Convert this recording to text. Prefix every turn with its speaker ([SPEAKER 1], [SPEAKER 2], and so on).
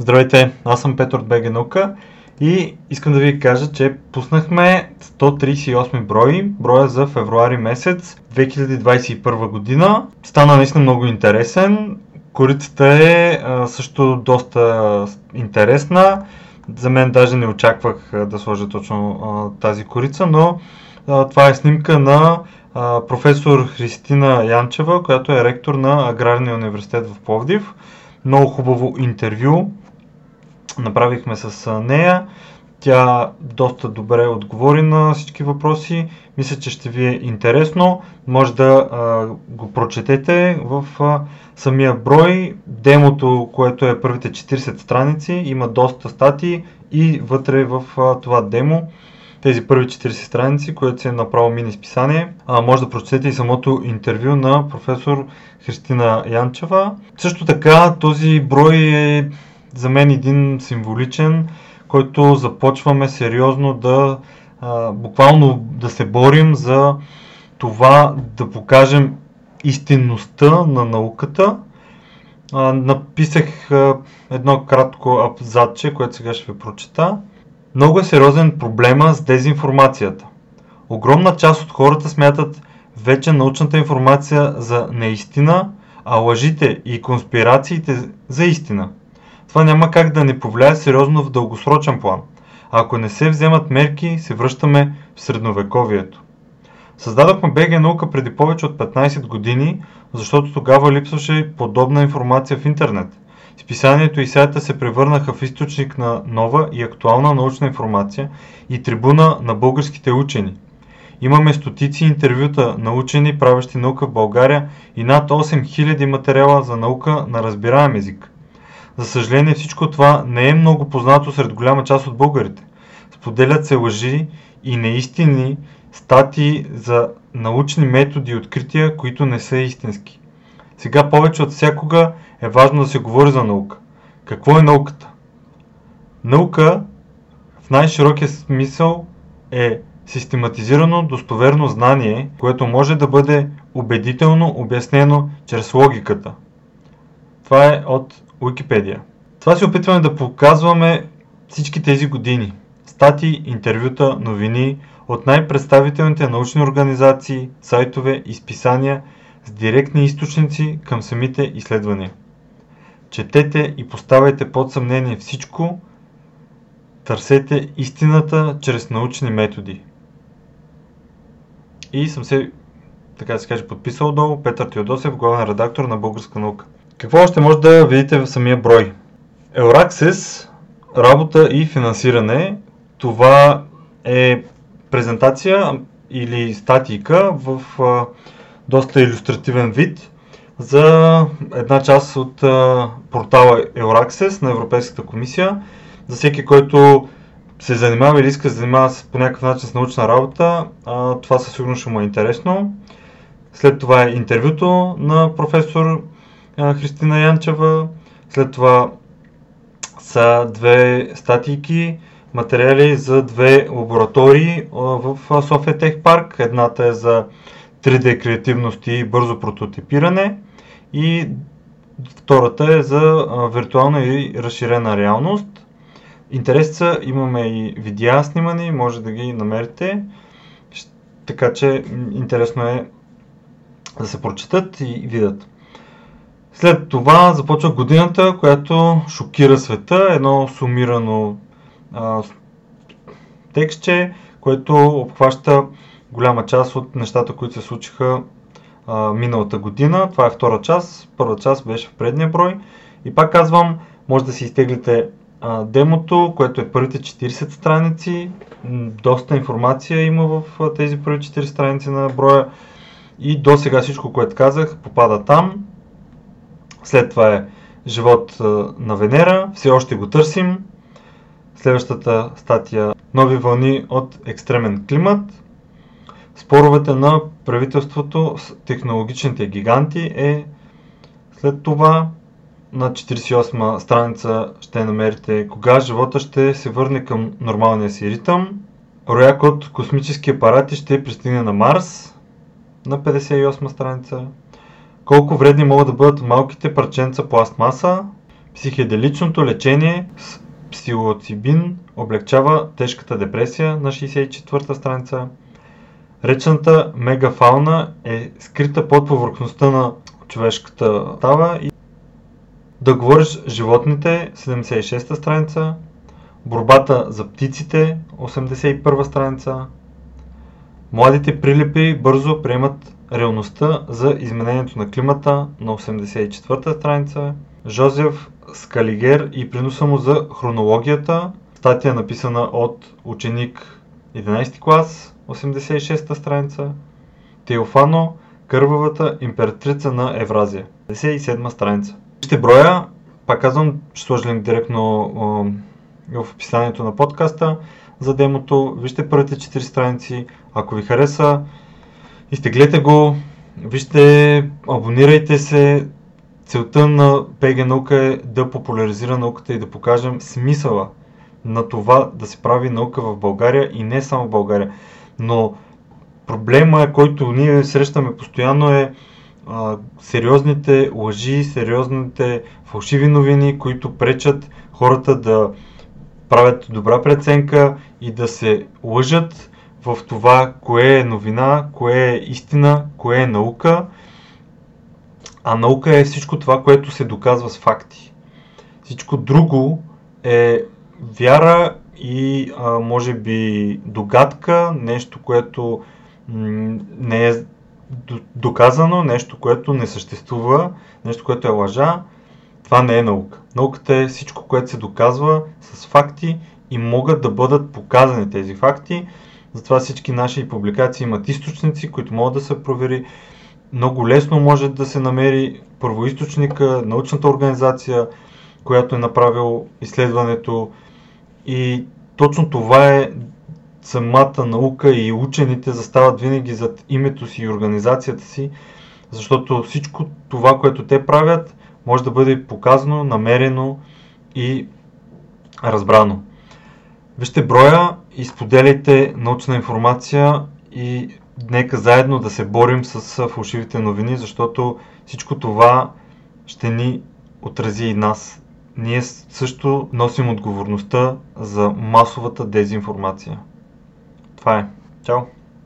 [SPEAKER 1] Здравейте, аз съм Петър от БГ Наука и искам да ви кажа, че пуснахме 138 брои, броя за февруари месец 2021 година. Стана наистина много интересен. Корицата е а, също доста интересна. За мен даже не очаквах да сложа точно а, тази корица, но това е снимка на професор Христина Янчева, която е ректор на Аграрния университет в Пловдив. Много хубаво интервю направихме с нея. Тя доста добре отговори на всички въпроси. Мисля, че ще ви е интересно. Може да а, го прочетете в а, самия брой. Демото, което е първите 40 страници, има доста статии и вътре в а, това демо тези първи 40 страници, което си е направо мини списание. А, може да прочетете и самото интервю на професор Христина Янчева. Също така този брой е за мен един символичен, който започваме сериозно да а, буквално да се борим за това да покажем истинността на науката. А, написах а, едно кратко абзадче, което сега ще ви прочета. Много е сериозен проблема с дезинформацията. Огромна част от хората смятат вече научната информация за неистина, а лъжите и конспирациите за истина. Това няма как да не повлияе сериозно в дългосрочен план. А ако не се вземат мерки, се връщаме в средновековието. Създадохме БГ наука преди повече от 15 години, защото тогава липсваше подобна информация в интернет. Списанието и сайта се превърнаха в източник на нова и актуална научна информация и трибуна на българските учени. Имаме стотици интервюта на учени, правещи наука в България и над 8000 материала за наука на разбираем език. За съжаление всичко това не е много познато сред голяма част от българите. Споделят се лъжи и неистини статии за научни методи и открития, които не са истински. Сега повече от всякога е важно да се говори за наука. Какво е науката? Наука в най-широкия смисъл е систематизирано достоверно знание, което може да бъде убедително обяснено чрез логиката. Това е от Уикипедия. Това се опитваме да показваме всички тези години. Статии, интервюта, новини от най-представителните научни организации, сайтове и списания с директни източници към самите изследвания. Четете и поставяйте под съмнение всичко, търсете истината чрез научни методи. И съм се, така да се каже, подписал долу Петър Теодосев, главен редактор на Българска наука. Какво още може да видите в самия брой? Euraxis, работа и финансиране. Това е презентация или статика в а, доста иллюстративен вид за една част от а, портала Euraxis на Европейската комисия. За всеки, който се занимава или иска да занимава по някакъв начин с научна работа, а, това със сигурност ще му е интересно. След това е интервюто на професор Христина Янчева. След това са две статийки, материали за две лаборатории в София Тех Парк. Едната е за 3D креативност и бързо прототипиране и втората е за виртуална и разширена реалност. Интереса имаме и видеа снимани, може да ги намерите. Така че интересно е да се прочитат и видят. След това започва годината, която шокира света, едно сумирано а, текстче, което обхваща голяма част от нещата, които се случиха а, миналата година. Това е втора част, първа част беше в предния брой. И пак казвам, може да си изтеглите а, демото, което е първите 40 страници. Доста информация има в тези първи 40 страници на броя. И до сега всичко, което казах, попада там. След това е живот на Венера, все още го търсим. Следващата статия Нови вълни от екстремен климат. Споровете на правителството с технологичните гиганти е след това на 48 страница ще намерите кога живота ще се върне към нормалния си ритъм. Рояк от космически апарати ще пристигне на Марс на 58 страница колко вредни могат да бъдат малките парченца пластмаса, Психеделичното лечение с псилоцибин облегчава тежката депресия на 64-та страница. Речната мегафауна е скрита под повърхността на човешката тава и да говориш животните, 76-та страница. Борбата за птиците, 81 страница. Младите прилипи бързо приемат реалността за изменението на климата на 84-та страница. Жозеф Скалигер и приноса му за хронологията. Статия написана от ученик 11 клас, 86-та страница. Теофано, кървавата императрица на Евразия, 57 страница. Вижте броя, пак казвам, ще сложа линк директно в описанието на подкаста за демото. Вижте първите 4 страници. Ако ви хареса, изтеглете го, вижте, абонирайте се. Целта на ПГ наука е да популяризира науката и да покажем смисъла на това да се прави наука в България и не само в България. Но проблема, който ние срещаме постоянно е а, сериозните лъжи, сериозните фалшиви новини, които пречат хората да правят добра преценка и да се лъжат в това, кое е новина, кое е истина, кое е наука. А наука е всичко това, което се доказва с факти. Всичко друго е вяра и а, може би догадка, нещо, което м- не е доказано, нещо, което не съществува, нещо, което е лъжа. Това не е наука. Науката е всичко, което се доказва с факти и могат да бъдат показани тези факти. Затова всички наши публикации имат източници, които могат да се провери. Много лесно може да се намери първоисточника, научната организация, която е направил изследването. И точно това е самата наука и учените застават винаги зад името си и организацията си, защото всичко това, което те правят, може да бъде показано, намерено и разбрано. Вижте броя и споделяйте научна информация и нека заедно да се борим с фалшивите новини, защото всичко това ще ни отрази и нас. Ние също носим отговорността за масовата дезинформация. Това е. Чао!